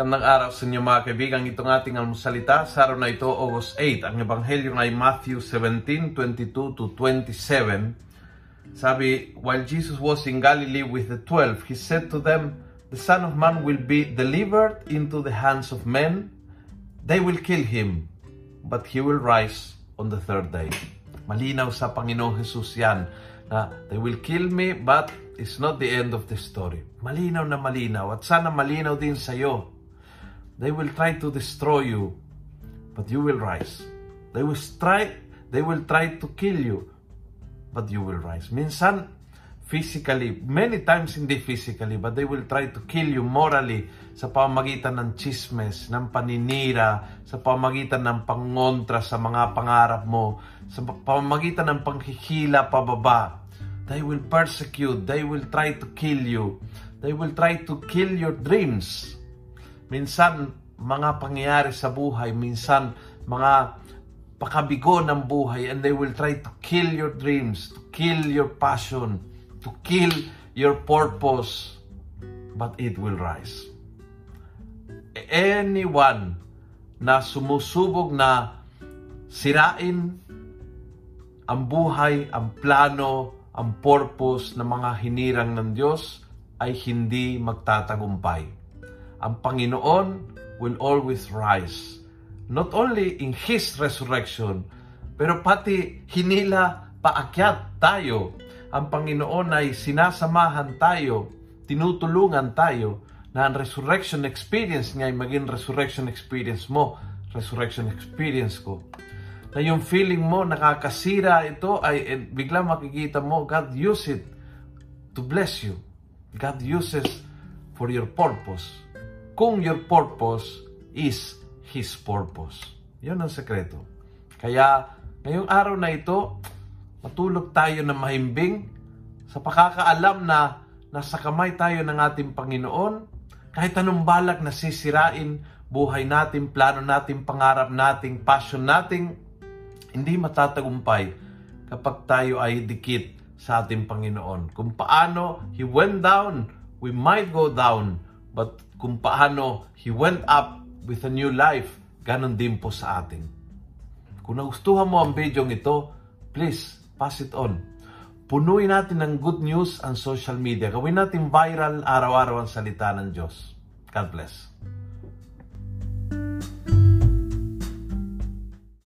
Magandang araw sa inyo mga kaibigan. Itong ating almusalita sa araw na ito, August 8. Ang Ebanghelyo ay Matthew 17, 22 to 27. Sabi, While Jesus was in Galilee with the twelve, He said to them, The Son of Man will be delivered into the hands of men. They will kill Him, but He will rise on the third day. Malinaw sa Panginoong Jesus yan na they will kill me, but it's not the end of the story. Malinaw na malinaw. At sana malinaw din sa iyo They will try to destroy you, but you will rise. They will try they will try to kill you, but you will rise. Minsan physically, many times hindi physically, but they will try to kill you morally sa pamamagitan ng chismes, ng paninira, sa pamamagitan ng pangontra sa mga pangarap mo, sa pamamagitan ng panghihila pababa. They will persecute, they will try to kill you. They will try to kill your dreams. Minsan, mga pangyayari sa buhay, minsan, mga pakabigo ng buhay, and they will try to kill your dreams, to kill your passion, to kill your purpose, but it will rise. Anyone na sumusubog na sirain ang buhay, ang plano, ang purpose ng mga hinirang ng Diyos ay hindi magtatagumpay ang Panginoon will always rise. Not only in His resurrection, pero pati hinila paakyat tayo. Ang Panginoon ay sinasamahan tayo, tinutulungan tayo na ang resurrection experience niya ay maging resurrection experience mo, resurrection experience ko. Na yung feeling mo nakakasira ito ay eh, bigla makikita mo God use it to bless you. God uses for your purpose kung your purpose is His purpose. Yun ang sekreto. Kaya, ngayong araw na ito, matulog tayo na mahimbing sa pakakaalam na nasa kamay tayo ng ating Panginoon, kahit anong balak na sisirain buhay natin, plano natin, pangarap natin, passion natin, hindi matatagumpay kapag tayo ay dikit sa ating Panginoon. Kung paano He went down, we might go down, but kung paano He went up with a new life, ganon din po sa atin. Kung nagustuhan mo ang video ito, please, pass it on. Punuin natin ng good news ang social media. Gawin natin viral araw-araw ang salita ng Diyos. God bless.